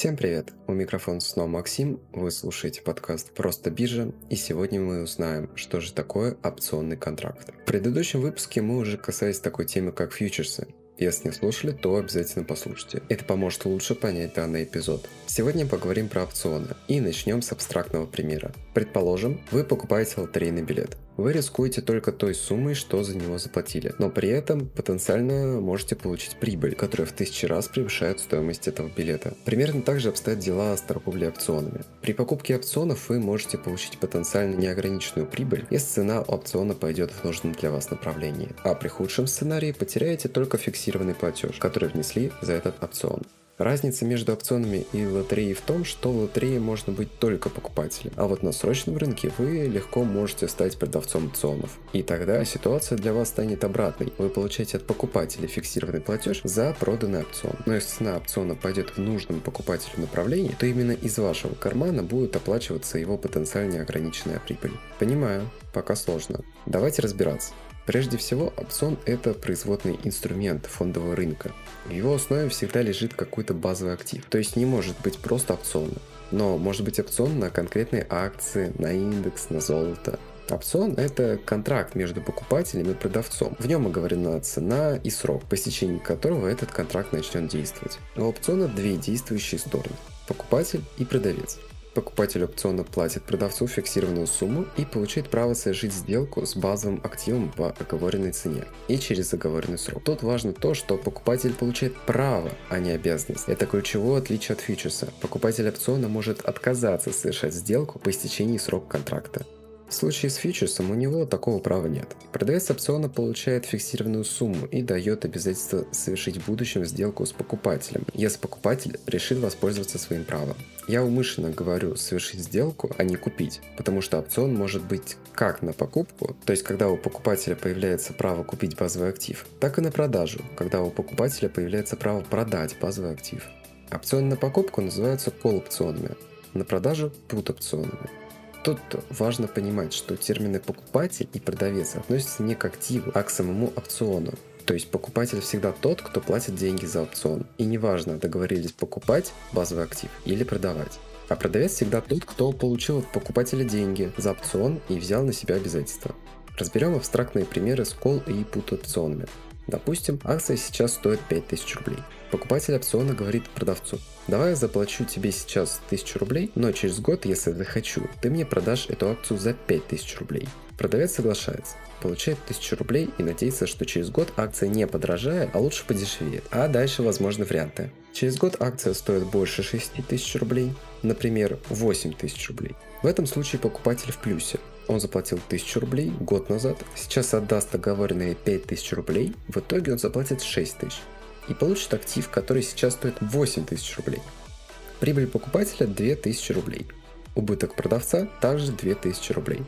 Всем привет! У микрофона снова Максим, вы слушаете подкаст «Просто биржа», и сегодня мы узнаем, что же такое опционный контракт. В предыдущем выпуске мы уже касались такой темы, как фьючерсы, если не слушали, то обязательно послушайте. Это поможет лучше понять данный эпизод. Сегодня поговорим про опционы и начнем с абстрактного примера. Предположим, вы покупаете лотерейный билет. Вы рискуете только той суммой, что за него заплатили, но при этом потенциально можете получить прибыль, которая в тысячи раз превышает стоимость этого билета. Примерно так же обстоят дела с торговлей опционами. При покупке опционов вы можете получить потенциально неограниченную прибыль, если цена опциона пойдет в нужном для вас направлении, а при худшем сценарии потеряете только фиксированный платеж, который внесли за этот опцион. Разница между опционами и лотереей в том, что в лотерее можно быть только покупателем, а вот на срочном рынке вы легко можете стать продавцом опционов. И тогда ситуация для вас станет обратной. Вы получаете от покупателя фиксированный платеж за проданный опцион. Но если цена опциона пойдет в нужном покупателю направлении, то именно из вашего кармана будет оплачиваться его потенциально неограниченная прибыль. Понимаю, пока сложно. Давайте разбираться. Прежде всего, опцион – это производный инструмент фондового рынка. В его основе всегда лежит какой-то базовый актив, то есть не может быть просто опциона. Но может быть опцион на конкретные акции, на индекс, на золото. Опцион – это контракт между покупателем и продавцом. В нем оговорена цена и срок, по истечении которого этот контракт начнет действовать. У опциона две действующие стороны – покупатель и продавец. Покупатель опциона платит продавцу фиксированную сумму и получает право совершить сделку с базовым активом по оговоренной цене и через оговоренный срок. Тут важно то, что покупатель получает право, а не обязанность. Это ключевое отличие от фьючерса. Покупатель опциона может отказаться совершать сделку по истечении срока контракта. В случае с фьючерсом у него такого права нет. Продавец опциона получает фиксированную сумму и дает обязательство совершить в будущем сделку с покупателем, если покупатель решит воспользоваться своим правом. Я умышленно говорю совершить сделку, а не купить, потому что опцион может быть как на покупку, то есть когда у покупателя появляется право купить базовый актив, так и на продажу, когда у покупателя появляется право продать базовый актив. Опционы на покупку называются колл-опционами, на продажу – пут-опционами. Тут важно понимать, что термины покупатель и продавец относятся не к активу, а к самому опциону. То есть покупатель всегда тот, кто платит деньги за опцион. И неважно, договорились покупать базовый актив или продавать. А продавец всегда тот, кто получил от покупателя деньги за опцион и взял на себя обязательства. Разберем абстрактные примеры с кол и пут опционами. Допустим, акция сейчас стоит 5000 рублей. Покупатель опциона говорит продавцу, давай я заплачу тебе сейчас 1000 рублей, но через год, если захочу, ты мне продашь эту акцию за 5000 рублей. Продавец соглашается, получает 1000 рублей и надеется, что через год акция не подорожает, а лучше подешевеет. А дальше возможны варианты. Через год акция стоит больше 6000 рублей, например, 8000 рублей. В этом случае покупатель в плюсе. Он заплатил 1000 рублей год назад, сейчас отдаст оговоренные 5000 рублей, в итоге он заплатит 6000 и получит актив, который сейчас стоит 8000 рублей. Прибыль покупателя 2000 рублей. Убыток продавца также 2000 рублей.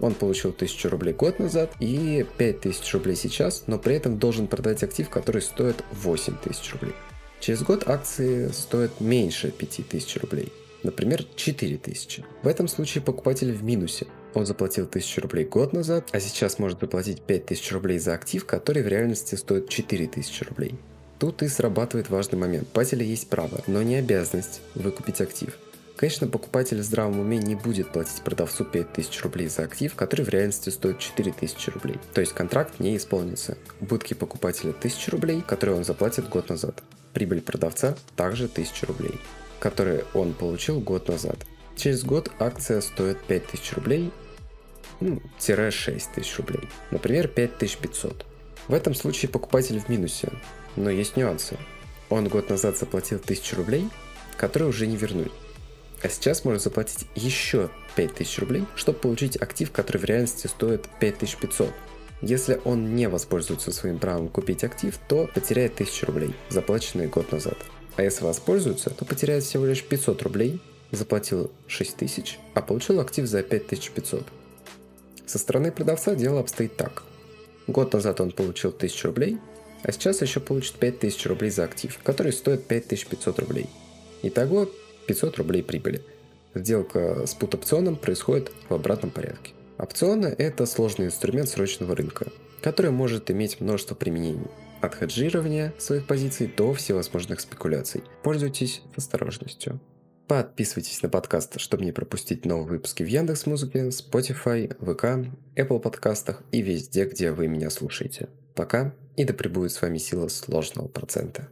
Он получил 1000 рублей год назад и 5000 рублей сейчас, но при этом должен продать актив, который стоит 8000 рублей. Через год акции стоят меньше 5000 рублей, например 4000. В этом случае покупатель в минусе. Он заплатил 1000 рублей год назад, а сейчас может заплатить 5000 рублей за актив, который в реальности стоит 4000 рублей. Тут и срабатывает важный момент. Покупателя есть право, но не обязанность выкупить актив. Конечно, покупатель в здравом уме не будет платить продавцу 5000 рублей за актив, который в реальности стоит 4000 рублей. То есть контракт не исполнится. Убытки покупателя 1000 рублей, которые он заплатит год назад. Прибыль продавца также 1000 рублей, которые он получил год назад. Через год акция стоит 5000 рублей, ну, 6 тысяч рублей. Например, 5500. В этом случае покупатель в минусе, но есть нюансы. Он год назад заплатил 1000 рублей, которые уже не вернуть. А сейчас может заплатить еще 5000 рублей, чтобы получить актив, который в реальности стоит 5500. Если он не воспользуется своим правом купить актив, то потеряет 1000 рублей, заплаченные год назад. А если воспользуется, то потеряет всего лишь 500 рублей, заплатил 6000, а получил актив за 5500. Со стороны продавца дело обстоит так. Год назад он получил 1000 рублей, а сейчас еще получит 5000 рублей за актив, который стоит 5500 рублей. Итого 500 рублей прибыли. Сделка с пут-опционом происходит в обратном порядке. Опционы – это сложный инструмент срочного рынка, который может иметь множество применений. от хеджирования своих позиций до всевозможных спекуляций. Пользуйтесь осторожностью. Подписывайтесь на подкаст, чтобы не пропустить новые выпуски в Яндекс Музыке, Spotify, ВК, Apple подкастах и везде, где вы меня слушаете. Пока, и да пребудет с вами сила сложного процента.